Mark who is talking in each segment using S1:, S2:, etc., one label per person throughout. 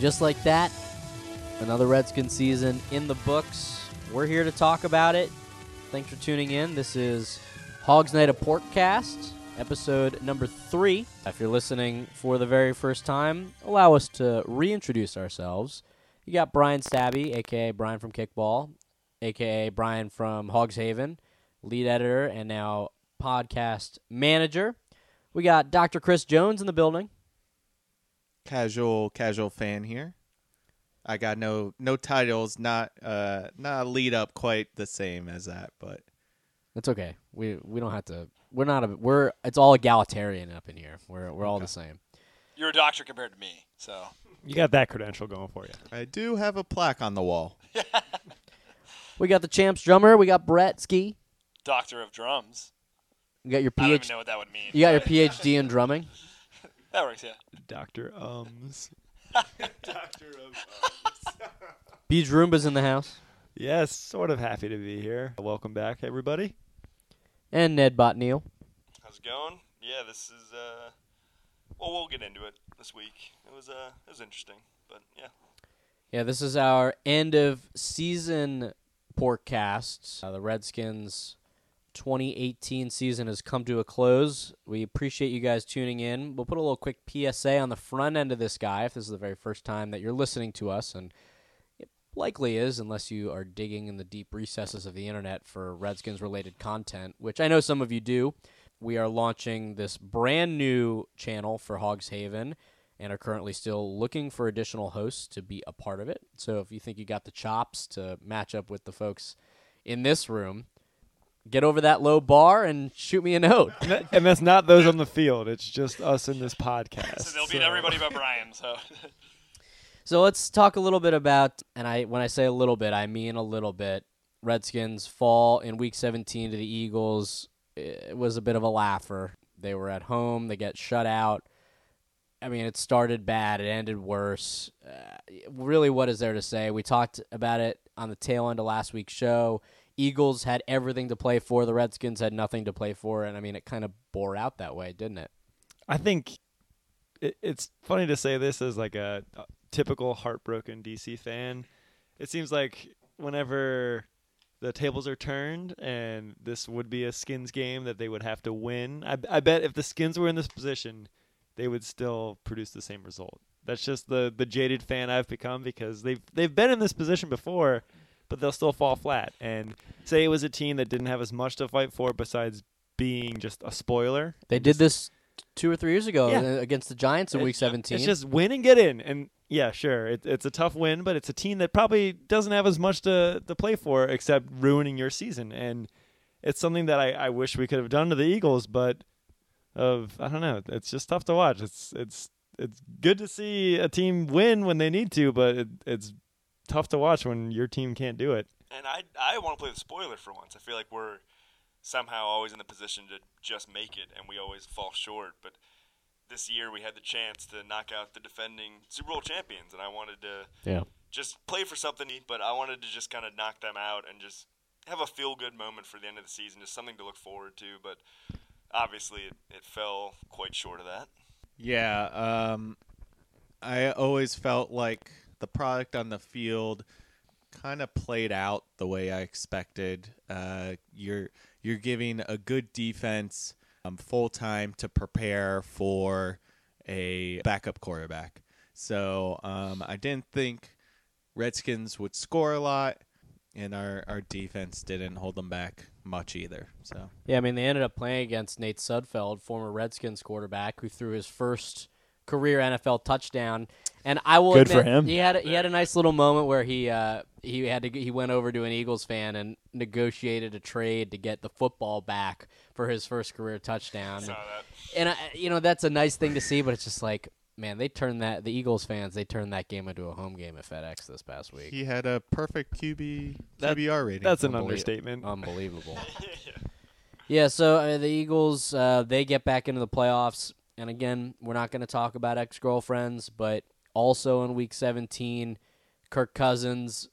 S1: just like that, another Redskin season in the books. We're here to talk about it. Thanks for tuning in. This is Hogs Night of Porkcast, episode number three. If you're listening for the very first time, allow us to reintroduce ourselves. You got Brian Stabby, aka Brian from Kickball, aka Brian from Hogs Haven, lead editor and now podcast manager. We got Dr. Chris Jones in the building.
S2: Casual casual fan here. I got no no titles, not uh not a lead up quite the same as that, but
S1: It's okay. We we don't have to. We're not a. We're. It's all egalitarian up in here. We're we're all the same.
S3: You're a doctor compared to me, so
S4: You got that credential going for you.
S2: I do have a plaque on the wall.
S1: We got the champs drummer. We got Brett Ski.
S3: doctor of drums.
S1: You got your
S3: I don't even
S1: PhD.
S3: know what that would mean.
S1: You got your PhD in drumming.
S3: That works, yeah.
S4: Doctor Ums. Doctor Ums.
S1: Beach Roomba's in the house.
S4: Yes, sort of happy to be here. Welcome back, everybody.
S1: And Ned Botneal.
S3: How's it going? Yeah, this is uh well we'll get into it this week. It was uh it was interesting. But yeah.
S1: Yeah, this is our end of season forecast. Uh, the Redskins 2018 season has come to a close. We appreciate you guys tuning in. We'll put a little quick PSA on the front end of this guy if this is the very first time that you're listening to us, and it likely is unless you are digging in the deep recesses of the internet for Redskins related content, which I know some of you do. We are launching this brand new channel for Hogs Haven and are currently still looking for additional hosts to be a part of it. So if you think you got the chops to match up with the folks in this room, get over that low bar and shoot me a note.
S4: And that's not those on the field. It's just us in this podcast.
S3: So they'll beat everybody but Brian, so
S1: So let's talk a little bit about, and I when I say a little bit, I mean a little bit. Redskins fall in Week 17 to the Eagles. It was a bit of a laugher. They were at home. They get shut out. I mean, it started bad. It ended worse. Uh, really, what is there to say? We talked about it on the tail end of last week's show. Eagles had everything to play for. The Redskins had nothing to play for, and I mean, it kind of bore out that way, didn't it?
S4: I think it, it's funny to say this as like a, a typical heartbroken DC fan. It seems like whenever the tables are turned and this would be a Skins game that they would have to win, I, I bet if the Skins were in this position, they would still produce the same result. That's just the the jaded fan I've become because they've they've been in this position before, but they'll still fall flat. And say it was a team that didn't have as much to fight for besides being just a spoiler.
S1: They did this two or three years ago
S4: Yeah.
S1: uh, against the Giants in
S4: It-
S1: Week 17.
S4: It's just win and get in, and yeah, sure, it, it's a tough win, but it's a team that probably doesn't have as much to to play for except ruining your season, and it's something that I, I wish we could have done to the Eagles, but of I don't know, it's just tough to watch. It's it's it's good to see a team win when they need to, but it, it's tough to watch when your team can't do it.
S3: and I I want to play the spoiler for once. I feel like we're somehow always in the position to just make it and we always fall short, but this year we had the chance to knock out the defending Super Bowl champions and I wanted to
S1: yeah.
S3: just play for something, but I wanted to just kind of knock them out and just have a feel good moment for the end of the season, just something to look forward to. But obviously, it, it fell quite short of that.
S2: Yeah, um I always felt like the product on the field kind of played out the way I expected. Uh you're you're giving a good defense um, full time to prepare for a backup quarterback. So um, I didn't think Redskins would score a lot, and our, our defense didn't hold them back much either. So
S1: Yeah, I mean, they ended up playing against Nate Sudfeld, former Redskins quarterback, who threw his first career NFL touchdown. And I will
S4: Good
S1: admit,
S4: for him.
S1: He had a, he had a nice little moment where he uh, he had to he went over to an Eagles fan and negotiated a trade to get the football back for his first career touchdown.
S3: Saw that.
S1: And I, you know that's a nice thing to see, but it's just like. Man, they turned that the Eagles fans. They turned that game into a home game at FedEx this past week.
S2: he had a perfect QB
S4: That-
S2: QBR rating.
S4: That's an
S1: Unbelie-
S4: understatement.
S1: Unbelievable. yeah, so uh, the Eagles uh, they get back into the playoffs, and again, we're not going to talk about ex girlfriends, but also in Week 17, Kirk Cousins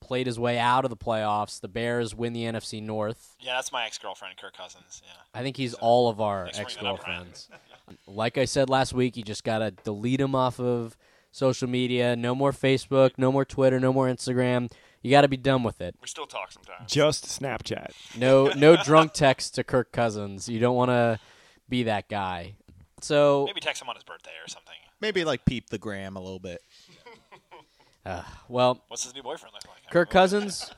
S1: played his way out of the playoffs. The Bears win the NFC North.
S3: Yeah, that's my ex girlfriend, Kirk Cousins. Yeah.
S1: I think he's all of our ex
S3: bringing that up, Ryan.
S1: girlfriends. like I said last week, you just got to delete him off of social media. No more Facebook. No more Twitter. No more Instagram. You got to be done with it.
S3: We still talk sometimes.
S4: Just Snapchat.
S1: No, no drunk text to Kirk Cousins. You don't want to be that guy. So,
S5: Maybe text him on his birthday or something.
S2: Maybe like peep the gram a little bit.
S1: uh, well,
S5: What's his new boyfriend look like?
S1: Kirk Cousins.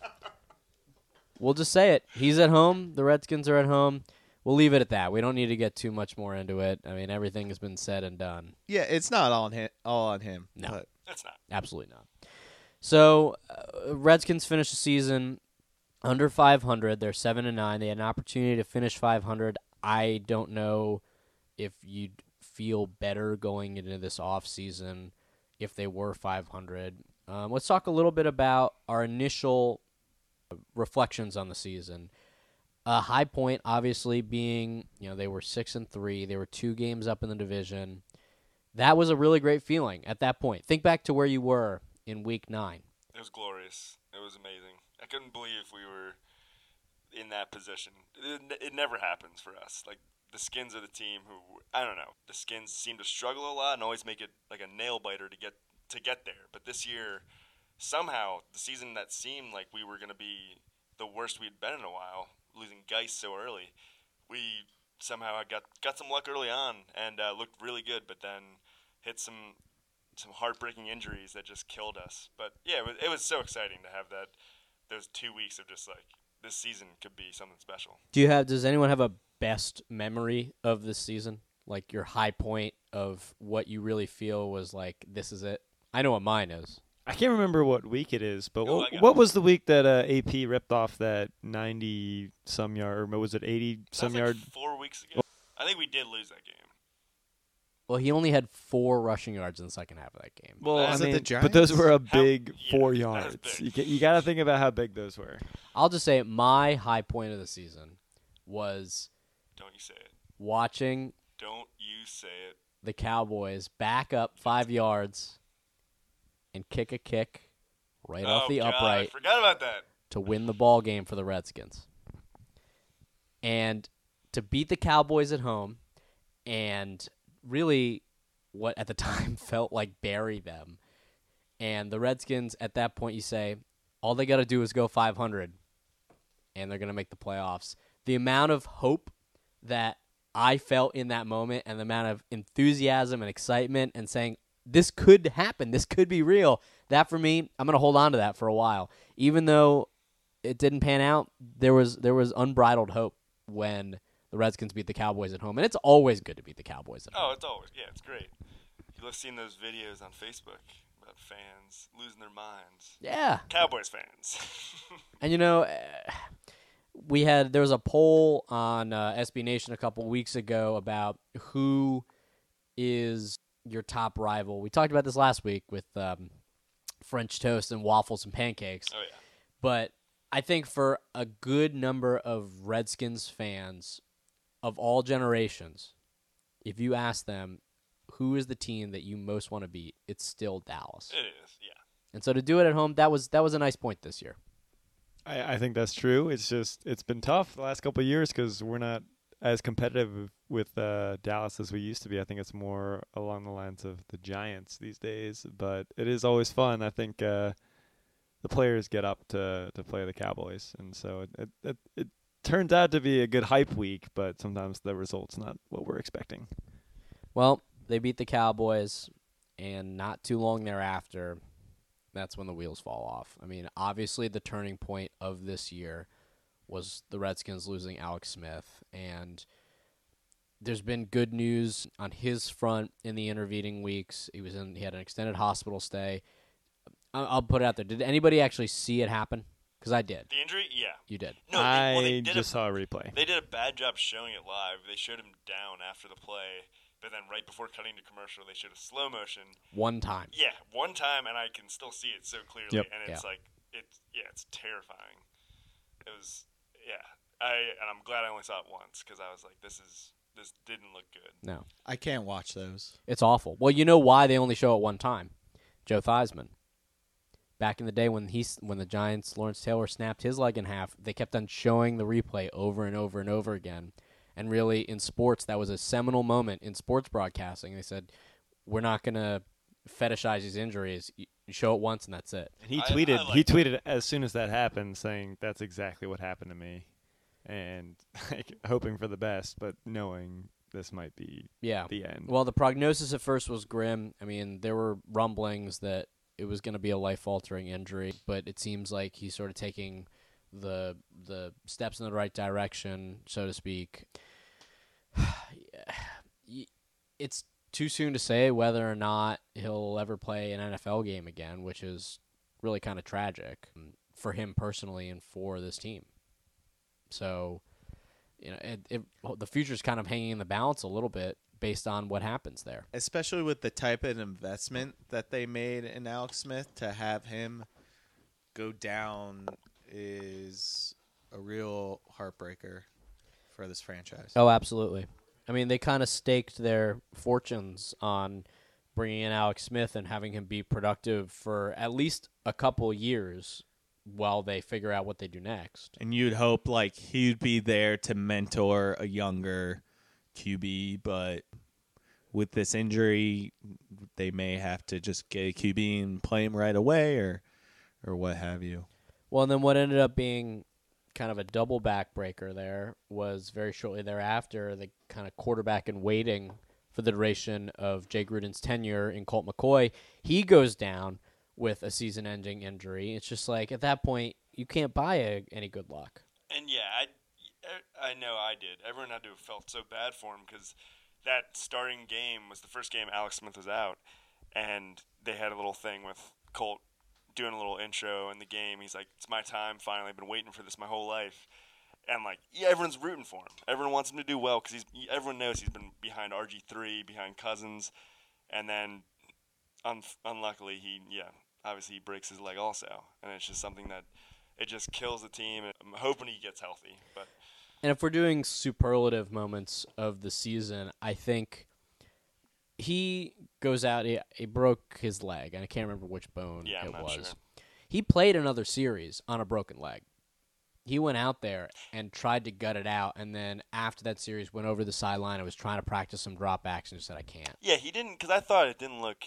S1: We'll just say it. He's at home. The Redskins are at home. We'll leave it at that. We don't need to get too much more into it. I mean, everything has been said and done.
S2: Yeah, it's not all on him. All on him.
S1: No.
S2: but
S3: It's not.
S1: Absolutely not. So, uh, Redskins finished the season under 500. They're 7 and 9. They had an opportunity to finish 500. I don't know if you'd feel better going into this offseason if they were 500. Um, let's talk a little bit about our initial reflections on the season. A high point, obviously, being you know they were six and three. They were two games up in the division. That was a really great feeling at that point. Think back to where you were in week nine.
S3: It was glorious. It was amazing. I couldn't believe we were in that position. It, it never happens for us. Like the Skins are the team who I don't know. The Skins seem to struggle a lot and always make it like a nail biter to get to get there. But this year, somehow, the season that seemed like we were going to be the worst we'd been in a while, losing Guice so early, we somehow got got some luck early on and uh, looked really good. But then hit some some heartbreaking injuries that just killed us. But yeah, it was, it was so exciting to have that those two weeks of just like this season could be something special.
S1: Do you have? Does anyone have a best memory of this season? Like your high point of what you really feel was like this is it. I know what mine is.
S4: I can't remember what week it is, but
S3: Oh,
S4: what, what was the week that uh, AP ripped off that ninety some yard, or was it eighty some
S3: like
S4: yard?
S3: four weeks ago. I think we did lose that game.
S1: Well, he only had four rushing yards in the second half of that game.
S4: Well, I
S2: it the
S4: mean, but those were a
S3: How-
S4: big
S3: yeah,
S4: four
S3: that
S4: yards.
S3: big.
S4: You, ga- you got to think about how big those were.
S1: I'll just say my high point of the season was
S3: Don't you say it.
S1: watching
S3: Don't you say it.
S1: the Cowboys back up five yards and kick a kick right
S3: oh,
S1: off the
S3: God,
S1: upright
S3: I forgot about that.
S1: to win the ball game for the Redskins. And to beat the Cowboys at home and really what at the time felt like bury them. And the Redskins at that point you say all they got to do is go 500 and they're going to make the playoffs. The amount of hope that I felt in that moment and the amount of enthusiasm and excitement and saying this could happen, this could be real. That for me, I'm going to hold on to that for a while. Even though it didn't pan out, there was there was unbridled hope when the Redskins beat the Cowboys at home, and it's always good to beat the Cowboys at home.
S3: Oh, it's always yeah, it's great. You have seen those videos on Facebook about fans losing their minds.
S1: Yeah,
S3: Cowboys fans.
S1: and you know, eh, we had there was a poll on uh, SB Nation a couple weeks ago about who is your top rival. We talked about this last week with um, French toast and waffles and pancakes.
S3: oh yeah.
S1: But I think for a good number of Redskins fans of all generations, if you ask them who is the team that you most want to beat, it's still Dallas.
S3: It is, yeah.
S1: And so to do it at home, that was that was a nice point this year.
S4: I, I think that's true. It's just it's been tough the last couple of years because we're not as competitive with uh, Dallas as we used to be. I think it's more along the lines of the Giants these days. But it is always fun. I think uh, the players get up to to play the Cowboys, and so it, it it it turns out to be a good hype week. But sometimes the result's not what we're expecting.
S1: Well, they beat the Cowboys, and not too long thereafter, that's when the wheels fall off. I mean, obviously, the turning point of this year was the Redskins losing Alex Smith, and there's been good news on his front in the intervening weeks. He was in, he had an extended hospital stay. I- I'll put it out there. Did anybody actually see it happen? Because I did.
S3: The injury, yeah.
S1: You did.
S3: No, they, well, they
S4: I
S3: did
S4: just
S3: a,
S4: saw a replay.
S3: They did a bad job showing it live. They showed him down after the play, but then right before cutting to commercial, they showed a slow motion.
S1: One time.
S3: Yeah, one time, and I can still see it so clearly,
S4: Yep.
S3: and it's
S1: Yeah.
S3: like it's yeah, it's terrifying. It was yeah, I and I'm glad I only saw it once because I was like, this is this didn't look good.
S1: No.
S2: I can't watch those.
S1: It's awful. Well, you know why they only show it one time? Joe Theismann. Back in the day when he when the Giants Lawrence Taylor snapped his leg in half, they kept on showing the replay over and over and over again. And really in sports that was a seminal moment in sports broadcasting. They said we're not going to fetishize these injuries. You, you show it once and that's it.
S4: And he
S5: I- I
S4: tweeted.
S5: like
S4: he
S5: that.
S4: tweeted as soon as that happened, saying that's exactly what happened to me, and like, hoping for the best, but knowing this might be
S1: Yeah.
S4: the end.
S1: Well, the prognosis at first was grim. I mean, there were rumblings that it was going to be a life-altering injury, but it seems like he's sort of taking the the steps in the right direction, so to speak. It's too soon to say whether or not he'll ever play an NFL game again, which is really kind of tragic um, for him personally and for this team. So, you know, it, it the kind of hanging in the balance a little bit based on what happens there.
S2: especially with the type of investment that they made in Alex Smith to have him go down is a real heartbreaker for this franchise.
S1: Oh, absolutely. I mean, they kind of staked their fortunes on bringing in Alex Smith and having him be productive for at least a couple years while they figure out what they do next.
S2: And you'd hope like he'd be there to mentor a younger QB, but with this injury, they may have to just get a QB and play him right away, or or what have you.
S1: Well, and then what ended up being kind of a double backbreaker there was very shortly thereafter the kind of quarterback in waiting for the duration of Jay Gruden's tenure in Colt McCoy. He goes down with a season-ending injury. It's just like at that point you can't buy a, any good luck.
S3: And yeah, I, I know I did. Everyone had to have felt so bad for him because that starting game was the first game Alex Smith was out, and they had a little thing with Colt doing a little intro in the game. He's like, "It's my time finally. I've been waiting for this my whole life." And like, yeah, everyone's rooting for him. Everyone wants him to do well because he's. Everyone knows he's been behind RG three, behind Cousins, and then, un- unluckily, he yeah, obviously he breaks his leg also, and it's just something that it just kills the team. I'm hoping he gets healthy, but
S1: And if we're doing superlative moments of the season, I think he goes out. He, he broke his leg, and I can't remember which bone
S3: Yeah, I'm
S1: it
S3: not
S1: was.
S3: sure.
S1: He played another series on a broken leg. He went out there and tried to gut it out, and then after that series, went over the sideline and was trying to practice some dropbacks, and just said, "I can't."
S3: yeah, he didn't because I thought it didn't look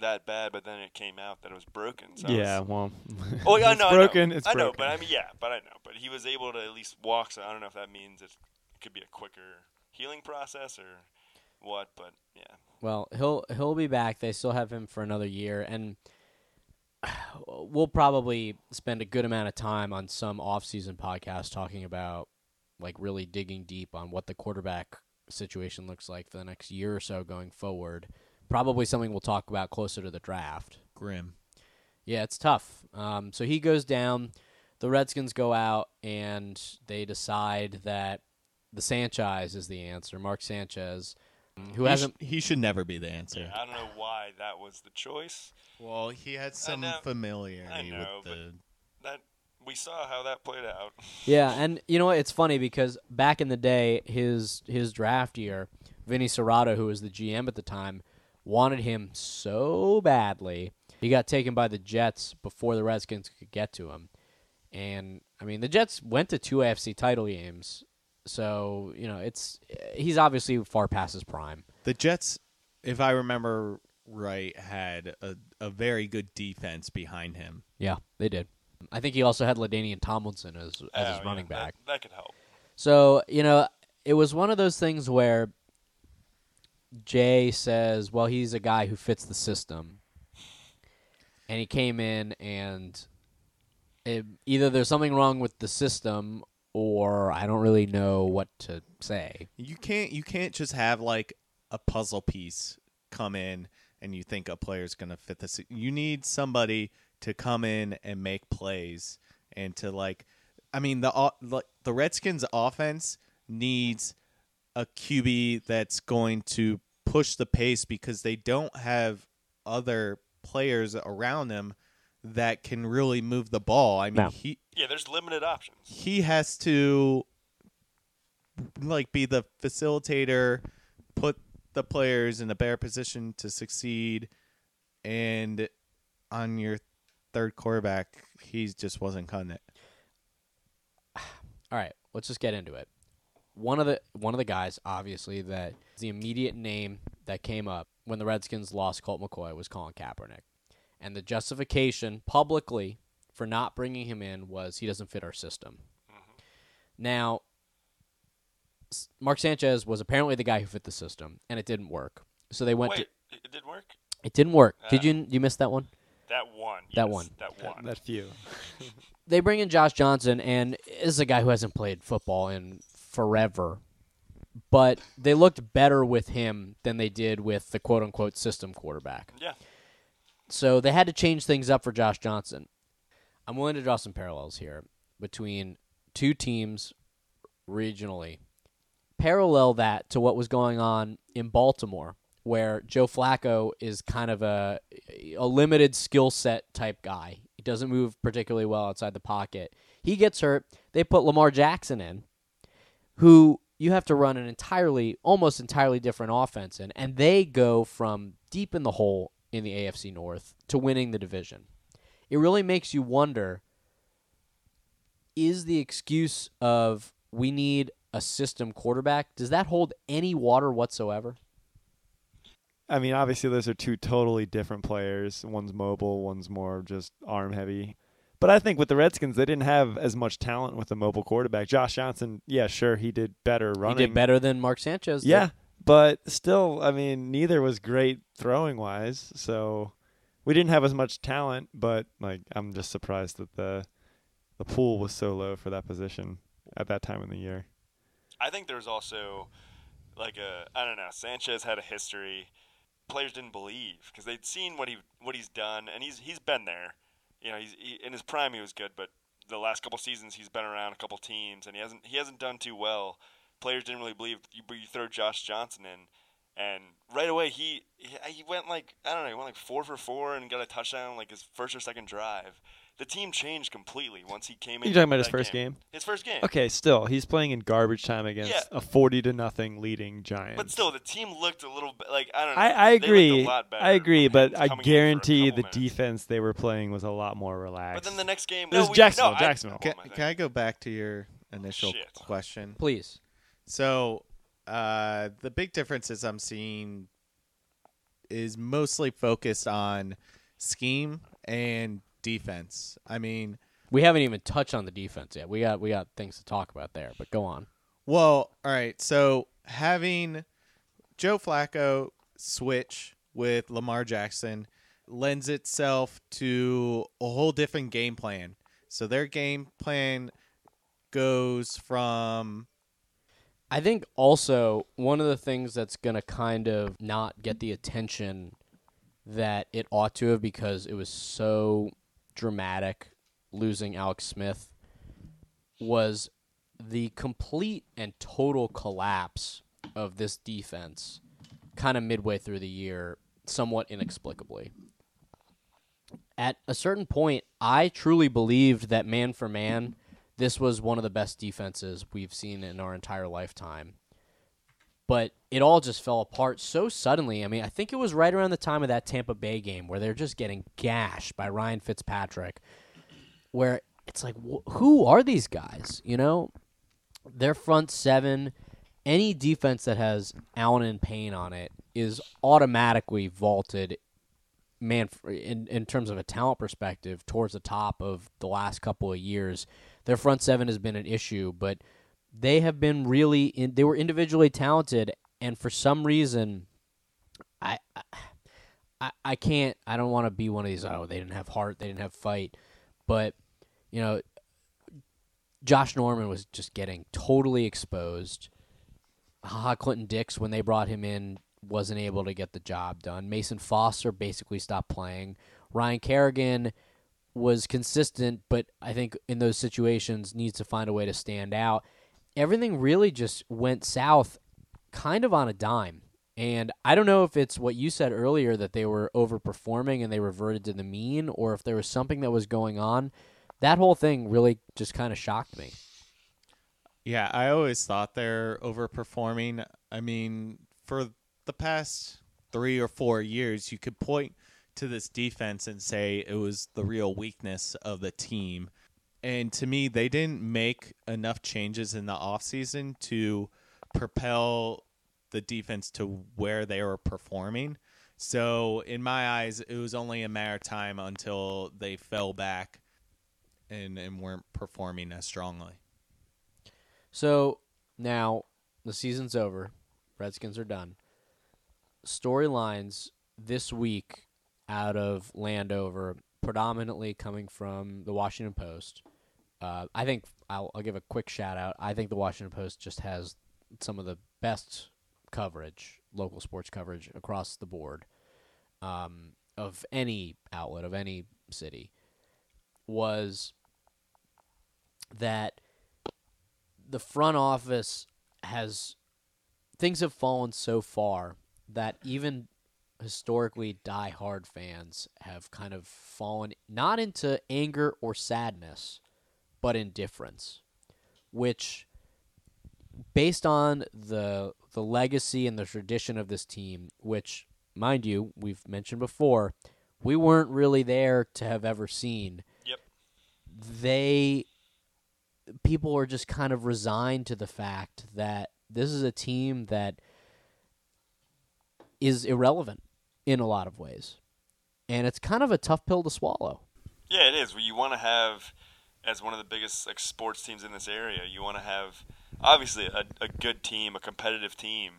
S3: that bad, but then it came out that it was broken. So
S4: yeah,
S3: was-
S4: well,
S3: Oh, yeah, I
S4: it's
S3: know.
S4: broken.
S3: I know.
S4: It's
S3: I know, but I mean, yeah, but I know. But he was able to at least walk, so I don't know if that means it could be a quicker healing process or what. But yeah,
S1: Well, he'll he'll be back. They still have him for another year, and we'll probably spend a good amount of time on some off-season podcast talking about like really digging deep on what the quarterback situation looks like for the next year or so going forward. Probably something we'll talk about closer to the draft.
S2: Grim.
S1: Yeah, it's tough. Um, so he goes down. The Redskins go out and they decide that the Sanchez is the answer. Mark Sanchez, Mm-hmm. who
S2: He,
S1: hasn't
S2: sh- he should never be the answer.
S3: yeah, I don't know why that was the choice.
S2: Well, he had some
S3: know.
S2: familiarity
S3: I know,
S2: with the.
S3: That we saw how that played out.
S1: Yeah, and you know what? It's funny because back in the day, his his draft year, Vinny Cerrato, who was the GM at the time, wanted him so badly. He got taken by the Jets before the Redskins could get to him. And I mean, the Jets went to two AFC title games. So, you know, it's he's obviously far past his prime.
S2: The Jets, if I remember right, had a, a very good defense behind him.
S1: Yeah, they did. I think he also had LaDainian Tomlinson as as
S3: Oh,
S1: his
S3: yeah,
S1: running
S3: that-
S1: back.
S3: That, could help.
S1: So, you know, it was one of those things where Jay says, well, he's a guy who fits the system. And he came in, and it, either there's something wrong with the system, or I don't really know what to say.
S2: You can't you can't just have like a puzzle piece come in and you think a player's gonna fit this. You need somebody to come in and make plays and to like. I mean the the Redskins offense needs a QB that's going to push the pace because they don't have other players around them that can really move the ball. I mean
S1: No.
S2: he
S3: Yeah, there's limited options.
S2: he has to like be the facilitator, put the players in a better position to succeed, and on your third quarterback, he just wasn't cutting it.
S1: All right, let's just get into it. One of the one of the guys, obviously, that the immediate name that came up when the Redskins lost Colt McCoy was Colin Kaepernick. And the justification publicly for not bringing him in was he doesn't fit our system. Now, Mark Sanchez was apparently the guy who fit the system, and it didn't work. So they went
S3: Wait,
S1: to.
S3: it didn't work.
S1: It didn't work. Did
S3: Ah.
S1: you you miss that one?
S3: That one.
S1: That
S3: yes,
S1: one.
S3: That
S4: That,
S3: one.
S4: that few.
S1: They bring in Josh Johnson, and this is a guy who hasn't played football in forever. But they looked better with him than they did with the quote unquote system quarterback.
S3: yeah.
S1: So they had to change things up for Josh Johnson. I'm willing to draw some parallels here between two teams regionally. Parallel that to what was going on in Baltimore, where Joe Flacco is kind of a a limited skill set type guy. He doesn't move particularly well outside the pocket. He gets hurt. They put Lamar Jackson in, who you have to run an entirely, almost entirely different offense in, and they go from deep in the hole in the AFC North to winning the division. It really makes you wonder is the excuse of we need a system quarterback, does that hold any water whatsoever?
S4: I mean, obviously those are two totally different players. One's mobile, one's more just arm heavy. But I think with the Redskins, they didn't have as much talent with the mobile quarterback. Josh Johnson, yeah, sure, he did better running.
S1: He did better than Mark Sanchez.
S4: Yeah, but still, I mean, neither was great throwing wise. So we didn't have as much talent. But like, I'm just surprised that the the pool was so low for that position at that time in the year.
S3: I think there's also like a I don't know. Sanchez had a history. Players didn't believe because they'd seen what he what he's done, and he's he's been there. You know, he's he, in his prime he was good, but the last couple seasons he's been around a couple teams, and he hasn't he hasn't done too well. Players didn't really believe. You, you throw Josh Johnson in, and right away he he he went like I don't know, he went like four for four and got a touchdown like his first or second drive. The team changed completely once he came in.
S4: You talking about his first game?
S3: His first game.
S4: Okay, still, he's playing in garbage time against
S3: Yeah.
S4: a forty to nothing leading Giants.
S3: But still, the team looked a little bit like I don't know.
S4: I, I
S3: they
S4: agree.
S3: a lot better
S4: I agree, but I
S3: coming in for a
S4: guarantee the
S3: minutes.
S4: defense they were playing was a lot more relaxed.
S3: But then the next game,
S4: It was
S3: no, we,
S4: Jacksonville,
S3: No, I-
S4: Jacksonville.
S2: Can,
S3: I
S2: can I go back to your initial
S3: Shit.
S2: question?
S1: Please.
S2: So, uh, the big differences I'm seeing is mostly focused on scheme and defense. I mean,
S1: We haven't even touched on the defense yet. We got we got things to talk about there, but go on.
S2: well, all right. So, having Joe Flacco switch with Lamar Jackson lends itself to a whole different game plan. So, their game plan goes from
S1: I think also one of the things that's going to kind of not get the attention that it ought to have because it was so dramatic losing Alex Smith was the complete and total collapse of this defense kind of midway through the year somewhat inexplicably. At a certain point, I truly believed that man for man this was one of the best defenses we've seen in our entire lifetime. But it all just fell apart so suddenly. I mean, I think it was right around the time of that Tampa Bay game where they're just getting gashed by Ryan Fitzpatrick, where it's like, wh- who are these guys? You know, their front seven, any defense that has Allen and Payne on it is automatically vaulted man in in terms of a talent perspective towards the top of the last couple of years their front seven has been an issue but they have been really in, they were individually talented and for some reason i i, I can't i don't want to be one of these oh they didn't have heart they didn't have fight but you know josh norman was just getting totally exposed. Ha Ha clinton dix when they brought him in wasn't able to get the job done. Mason foster basically stopped playing. Ryan kerrigan was consistent, but I think in those situations needs to find a way to stand out. Everything really just went south kind of on a dime. And I don't know if it's what you said earlier that they were overperforming and they reverted to the mean or if there was something that was going on. That whole thing really just kind of shocked me.
S2: Yeah, I always thought they're overperforming. I mean, for the past three or four years, you could point to this defense and say it was the real weakness of the team. And to me, they didn't make enough changes in the offseason to propel the defense to where they were performing. So in my eyes, it was only a matter of time until they fell back and and weren't performing as strongly.
S1: So now the season's over. Redskins are done. Storylines this week out of Landover, predominantly coming from the Washington Post. Uh, I think I'll, I'll give a quick shout out. I think the Washington Post just has some of the best coverage, local sports coverage across the board um, of any outlet, of any city. Was that the front office has things have fallen so far that even historically die-hard fans have kind of fallen not into anger or sadness, but indifference, which based on the the legacy and the tradition of this team, which mind you, we've mentioned before, we weren't really there to have ever seen.
S3: Yep.
S1: They people are just kind of resigned to the fact that this is a team that is irrelevant in a lot of ways. And it's kind of a tough pill to swallow.
S3: Yeah, it is. You want to have, as one of the biggest like sports teams in this area, you want to have obviously a, a good team, a competitive team.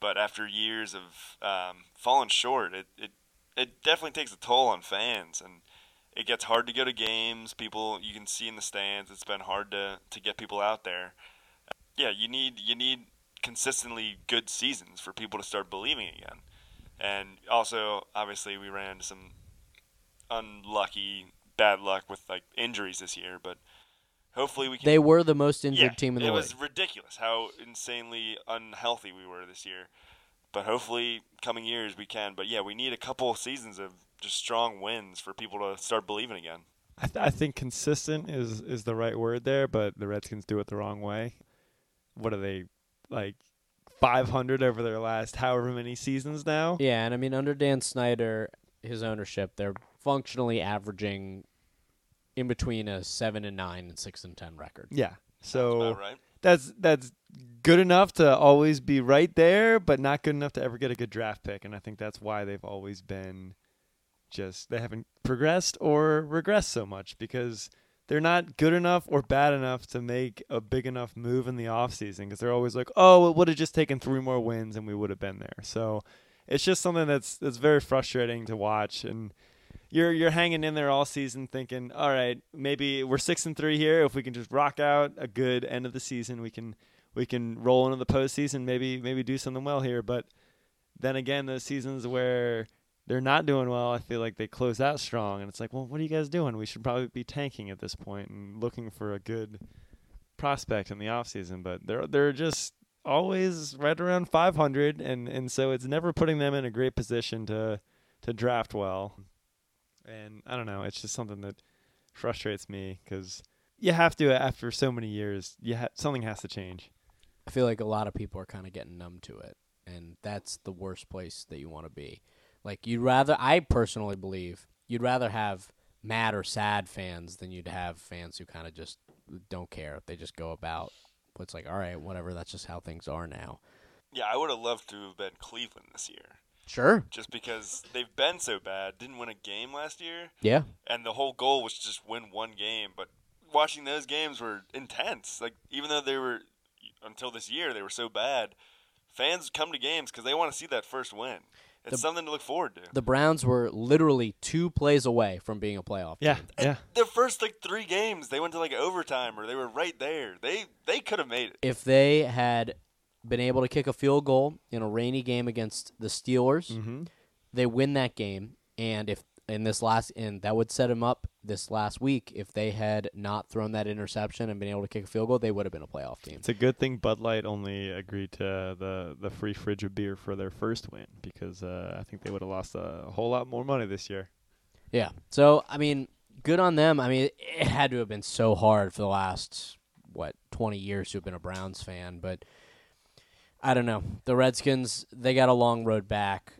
S3: But after years of um, falling short, it, it it definitely takes a toll on fans, and it gets hard to go to games. People you can see in the stands, it's been hard to, to get people out there. Yeah, you need you need consistently good seasons for people to start believing again. And also, obviously, we ran into some unlucky bad luck with like injuries this year, but hopefully we can.
S1: They were the most injured
S3: yeah,
S1: team in the world.
S3: it
S1: league.
S3: was ridiculous how insanely unhealthy we were this year. But hopefully, coming years we can. But yeah, we need a couple of seasons of just strong wins for people to start believing again.
S4: I, th- I think consistent is is the right word there, but the Redskins do it the wrong way. What are they like? 500 over their last however many seasons now.
S1: Yeah, and I mean under Dan Snyder, his ownership, they're functionally averaging in between a seven and nine and six and ten record.
S4: Yeah. So
S3: about right.
S4: that's that's good enough to always be right there, but not good enough to ever get a good draft pick. And I think that's why they've always been just they haven't progressed or regressed so much because they're not good enough or bad enough to make a big enough move in the offseason because they're always like, oh, it would have just taken three more wins and we would have been there. So it's just something that's that's very frustrating to watch and you're you're hanging in there all season thinking, all right, maybe we're six and three here. If we can just rock out a good end of the season, we can we can roll into the postseason, maybe maybe do something well here. But then again, the seasons where they're not doing well, I feel like they close out strong, and it's like, well, what are you guys doing? We should probably be tanking at this point and looking for a good prospect in the offseason. But they're they're just always right around 500, and and so it's never putting them in a great position to to draft well. And I don't know, it's just something that frustrates me because you have to after so many years, you ha- something has to change.
S1: I feel like a lot of people are kind of getting numb to it, and that's the worst place that you want to be. Like you'd rather, I personally believe, you'd rather have mad or sad fans than you'd have fans who kind of just don't care. They just go about. It's like, all right, whatever. That's just how things are now.
S3: Yeah, I would have loved to have been Cleveland this year,
S1: Sure.
S3: just because they've been so bad. Didn't win a game last year,
S1: Yeah.
S3: and the whole goal was just win one game. But watching those games were intense. Like even though they were until this year they were so bad, fans come to games because they want to see that first win. It's
S1: The-
S3: something to look forward to.
S1: The Browns were literally two plays away from being a playoff.
S4: Yeah,
S1: team.
S4: yeah.
S3: Their first like three games, they went to like overtime or they were right there. They they could have made it.
S1: If they had been able to kick a field goal in a rainy game against the Steelers,
S4: Mm-hmm.
S1: they win that game, and if in this last and that would set them up this last week if they had not thrown that interception and been able to kick a field goal, they would have been a playoff team.
S4: It's a good thing Bud Light only agreed to the the free fridge of beer for their first win because uh, I think they would have lost a whole lot more money this year.
S1: Yeah. So I mean, good on them. I mean, it had to have been so hard for the last what twenty years to have been a Browns fan, but I don't know. The Redskins they got a long road back.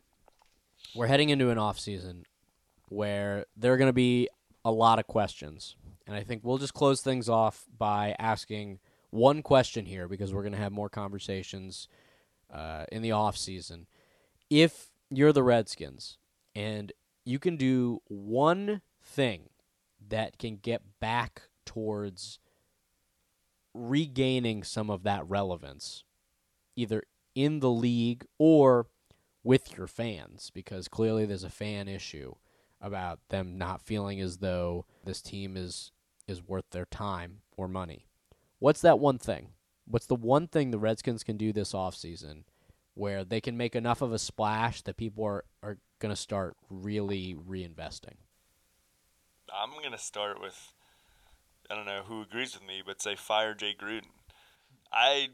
S1: We're heading into an off season where there are going to be a lot of questions, and I think we'll just close things off by asking one question here because we're going to have more conversations uh, in the off season. If you're the Redskins and you can do one thing that can get back towards regaining some of that relevance, either in the league or with your fans, because clearly there's a fan issue about them not feeling as though this team is is worth their time or money. What's that one thing? What's the one thing the Redskins can do this offseason where they can make enough of a splash that people are, are going to start really reinvesting?
S3: I'm gonna start with I don't know who agrees with me, but say fire Jay Gruden. I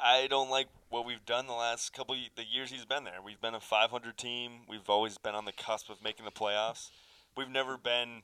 S3: I don't like what we've done the last couple of, the years he's been there. We've been a 500 team. We've always been on the cusp of making the playoffs. We've never been.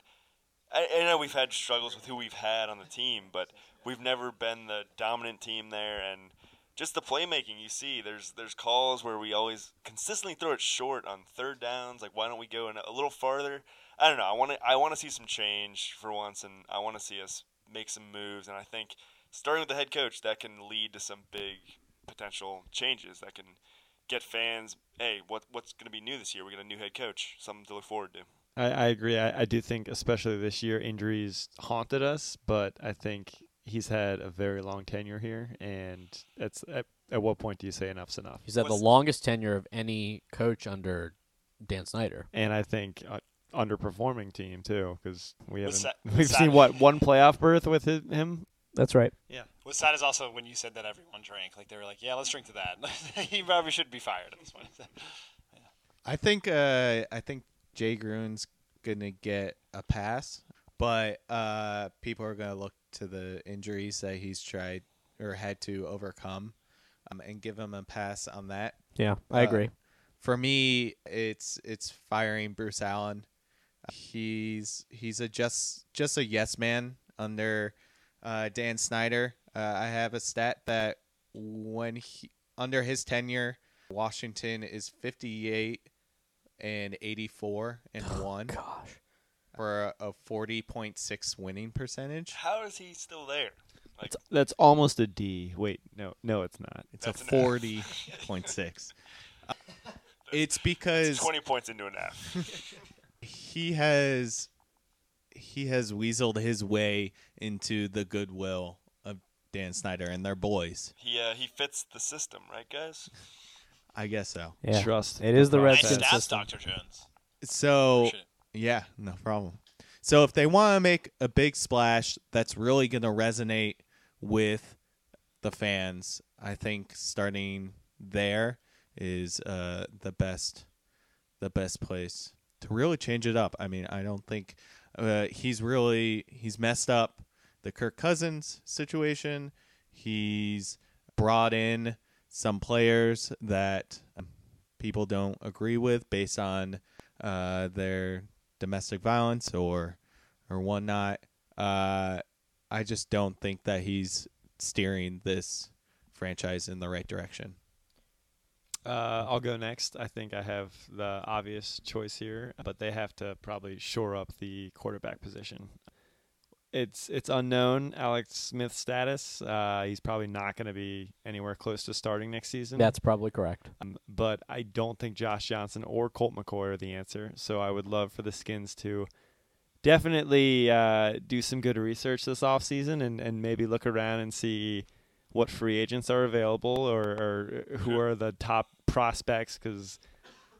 S3: I, I know we've had struggles with who we've had on the team, but we've never been the dominant team there. And just the playmaking you see, there's there's calls where we always consistently throw it short on third downs. Like why don't we go in a little farther? I don't know. I want to I want to see some change for once, and I want to see us make some moves. And I think starting with the head coach, that can lead to some big potential changes that can get fans. Hey, what what's going to be new this year? We got a new head coach, something to look forward to.
S4: I, I agree. I, I do think, especially this year, injuries haunted us, but I think he's had a very long tenure here, and it's at, at what point do you say enough's enough?
S1: He's had the longest tenure of any coach under Dan Snyder.
S4: And I think uh, underperforming team too, because we haven't
S5: What's that-
S4: we've
S5: what's
S4: seen what one playoff berth with hi- him.
S1: That's right.
S4: Yeah,
S5: What's sad is also when you said that everyone drank. Like they were like, "Yeah, let's drink to that." he probably should be fired at this point.
S2: I think uh, I think Jay Gruden's gonna get a pass, but uh, people are gonna look to the injuries that he's tried or had to overcome, um, and give him a pass on that.
S1: Yeah, I
S2: Uh,
S1: agree.
S2: For me, it's it's firing Bruce Allen. He's he's a just just a yes man under uh, Dan Snyder. Uh, I have a stat that when he under his tenure, Washington is fifty eight and eighty four and one
S1: Gosh.
S2: for a, a forty point six winning percentage.
S3: How is he still there? Like
S4: that's, that's almost a D. Wait, no, no, it's not.
S2: It's a
S3: an F.
S2: forty point six. It's because
S3: twenty points into an F.
S2: he has he has weaseled his way into the goodwill of Dan Snyder and their boys.
S3: he uh, he fits the system, right, guys?
S2: I guess so.
S1: Yeah.
S4: Trust.
S1: It is the
S4: process.
S5: nice
S1: Redskins
S5: stats,
S1: system.
S5: Doctor Jones.
S2: So yeah, no problem. So if they want to make a big splash that's really going to resonate with the fans, I think starting there is uh, the best the best place to really change it up. I mean, I don't think uh, he's really he's messed up the Kirk Cousins situation. He's brought in some players that um, people don't agree with based on uh, their domestic violence or or whatnot. Uh, I just don't think that he's steering this franchise in the right direction.
S4: Uh, I'll go next. I think I have the obvious choice here, but they have to probably shore up the quarterback position. It's it's unknown Alex Smith's status. Uh, he's probably not going to be anywhere close to starting next season.
S1: That's probably correct.
S4: Um, but I don't think Josh Johnson or Colt McCoy are the answer. So I would love for the Skins to definitely uh, do some good research this offseason and, and maybe look around and see what free agents are available or, or who are the top prospects. Because,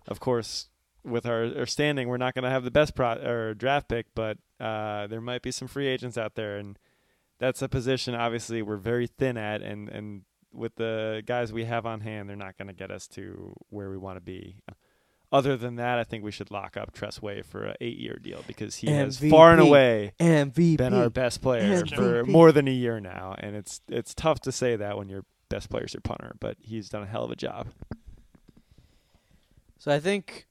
S4: of course, with our, our standing, we're not going to have the best pro- or draft pick, but uh, there might be some free agents out there. And that's a position, obviously, we're very thin at. And, and with the guys we have on hand, they're not going to get us to where we want to be. Other than that, I think we should lock up Tress Way for an eight-year deal because he has far and away
S1: MVP.
S4: been our best player
S1: MVP.
S4: for more than a year now, and it's it's tough to say that when your best player is your punter, but he's done a hell of a job.
S1: So I think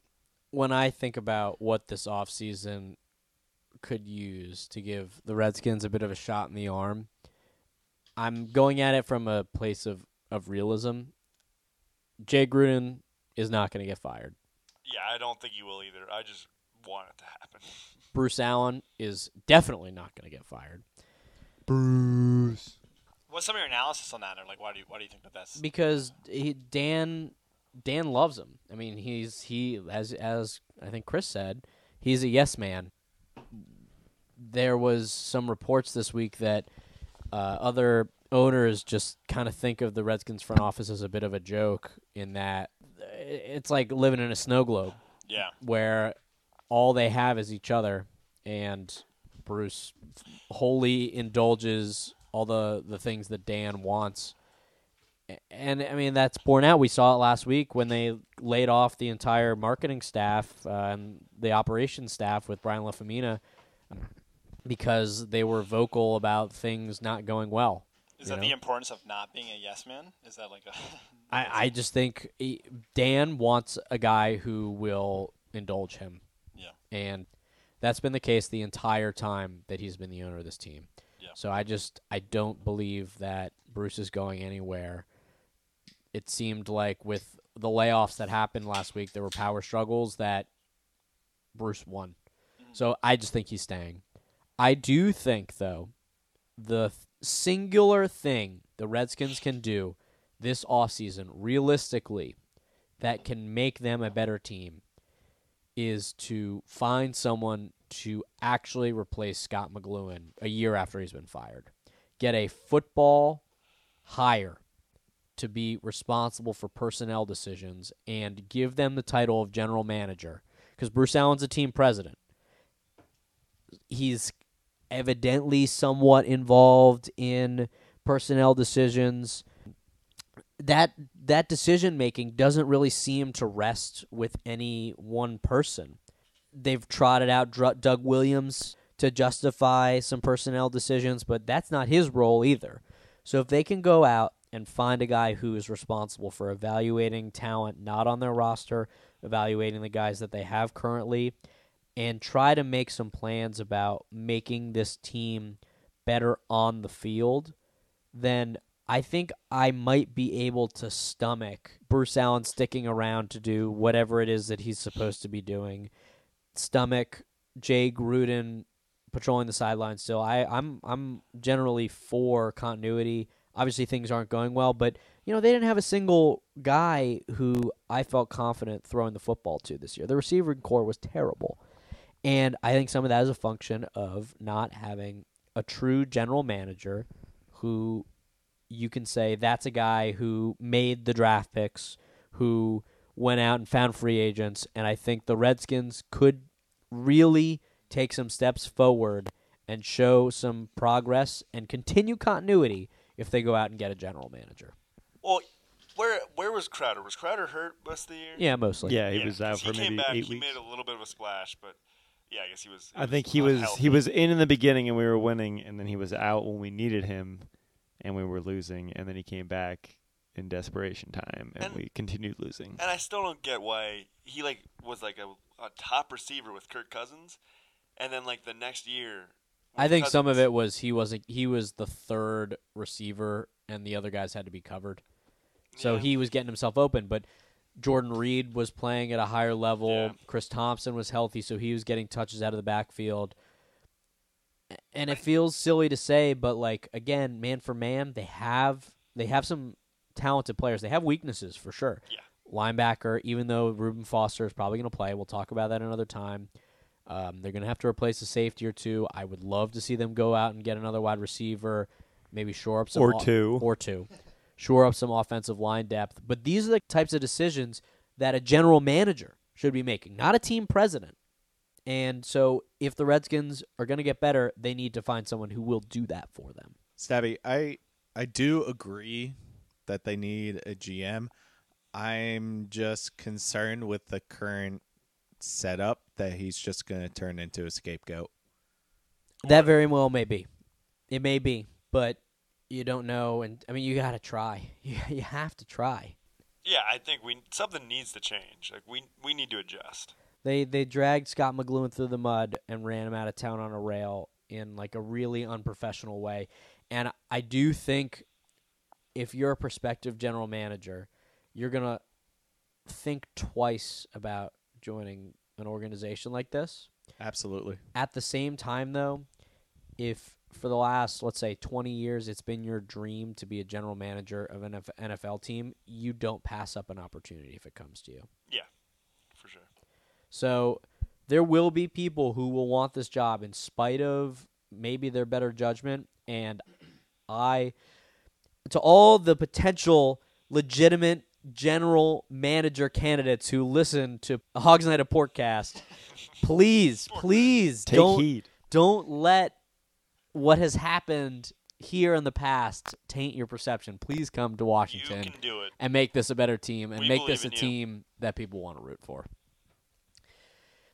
S1: when I think about what this offseason could use to give the Redskins a bit of a shot in the arm, I'm going at it from a place of, of realism. Jay Gruden is not going to get fired.
S3: Yeah, I don't think he will either. I just want it to happen.
S1: Bruce Allen is definitely not going to get fired Bruce.
S5: What's some of your analysis on that, or like why do you why do you think that that's?
S1: because he, Dan Dan loves him. I mean, he's he as as I think Chris said, he's a yes man. There was some reports this week that uh, other owners just kind of think of the Redskins front office as a bit of a joke in that it's like living in a snow globe
S5: Yeah.
S1: where all they have is each other, and Bruce wholly indulges all the the things that Dan wants. And I mean that's borne out. We saw it last week when they laid off the entire marketing staff uh, and the operations staff with Brian Lafemina because they were vocal about things not going well.
S5: Is that
S1: know?
S5: the importance of not being a yes man? Is that like a
S1: I, I just think he, Dan wants a guy who will indulge him.
S5: Yeah.
S1: And that's been the case the entire time that he's been the owner of this team.
S5: Yeah.
S1: So I just I don't believe that Bruce is going anywhere. It seemed like with the layoffs that happened last week, there were power struggles that Bruce won. Mm-hmm. So I just think he's staying. I do think though the th- singular thing the Redskins can do this offseason realistically that can make them a better team is to find someone to actually replace Scot McCloughan a year after he's been fired. Get a football hire to be responsible for personnel decisions and give them the title of general manager because Bruce Allen's a team president. He's evidently somewhat involved in personnel decisions that that decision making doesn't really seem to rest with any one person. They've trotted out Dr- Doug Williams to justify some personnel decisions, but that's not his role either. So if they can go out and find a guy who is responsible for evaluating talent not on their roster, evaluating the guys that they have currently, and try to make some plans about making this team better on the field, then I think I might be able to stomach Bruce Allen sticking around to do whatever it is that he's supposed to be doing. Stomach Jay Gruden patrolling the sidelines still. I, I'm I'm generally for continuity. Obviously things aren't going well, but you know, they didn't have a single guy who I felt confident throwing the football to this year. The receiving corps was terrible. And I think some of that is a function of not having a true general manager who you can say that's a guy who made the draft picks, who went out and found free agents, and I think the Redskins could really take some steps forward and show some progress and continue continuity if they go out and get a general manager.
S3: Well, where where was Crowder? Was Crowder hurt most of the year?
S1: Yeah, mostly.
S4: Yeah, he
S3: Yeah,
S4: was out for
S3: he came
S4: maybe
S3: back,
S4: eight
S3: he
S4: weeks.
S3: made a little bit of a splash, but yeah, I guess he was.
S4: I think he was
S3: unhealthy.
S4: he was in in the beginning and we were winning, and then he was out when we needed him, and we were losing, and then he came back in desperation time, and,
S3: And-
S4: we continued losing.
S3: And I still don't get why he like was like a, a top receiver with Kirk Cousins, and then like the next year.
S1: I
S3: with
S1: think some of it was he wasn't he was the third receiver and the other guys had to be covered. So
S3: Yeah.
S1: he was getting himself open, but Jordan Reed was playing at a higher level.
S3: Yeah.
S1: Chris Thompson was healthy, so he was getting touches out of the backfield. And it feels silly to say, but like again, man for man, they have they have some talented players. They have weaknesses for sure.
S3: Yeah.
S1: Linebacker, even though Reuben Foster is probably going to play, we'll talk about that another time. Um, they're going to have to replace a safety or two. I would love to see them go out and get another wide receiver, maybe shore up some
S4: Or two.
S1: or two, shore up some offensive line depth. But these are the types of decisions that a general manager should be making, not a team president. And so, if the Redskins are going to get better, they need to find someone who will do that for them.
S2: Stabby, I I do agree that they need a GM. I'm just concerned with the current setup that he's just going to turn into a scapegoat.
S1: That very well may be. It may be, but you don't know. And I mean, you got to try. You, you have to try.
S3: Yeah, I think we something needs to change. Like we we need to adjust.
S1: They they dragged Scot McCloughan through the mud and ran him out of town on a rail in like a really unprofessional way. And I do think if you're a prospective general manager, you're gonna think twice about joining an organization like this.
S2: Absolutely.
S1: At the same time, though, if for the last let's say 20 years it's been your dream to be a general manager of an NFL team, you don't pass up an opportunity if it comes to you.
S3: Yeah, for sure.
S1: So there will be people who will want this job in spite of maybe their better judgment and I to all the potential legitimate general manager candidates who listen to Hogs Night of Portcast, please, please
S4: Take
S1: don't
S4: heed.
S1: don't let what has happened here in the past taint your perception. Please come to Washington
S3: can do it.
S1: and make this a better team and
S3: We
S1: make this a
S3: believe in you.
S1: team that people want to root for.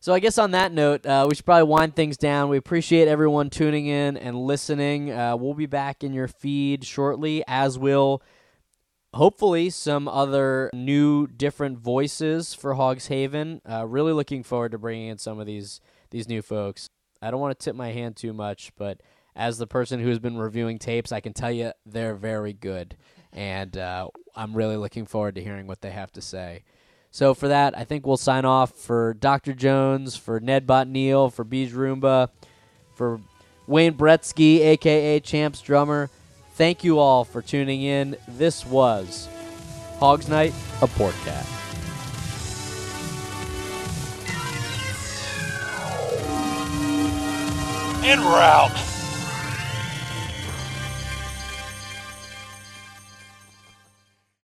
S1: So I guess on that note, uh, we should probably wind things down. We appreciate everyone tuning in and listening. Uh, we'll be back in your feed shortly, as will hopefully some other new, different voices for Hogs Haven. Uh, really looking forward to bringing in some of these these new folks. I don't want to tip my hand too much, but as the person who has been reviewing tapes, I can tell you they're very good, and uh, I'm really looking forward to hearing what they have to say. So for that, I think we'll sign off for Dr. Jones, for Ned Botneal, for Beej Roomba, for Wayne Bretsky, aka Champs Drummer. Thank you all for tuning in. This was Hogs Night, a Portcast.
S3: And we're out.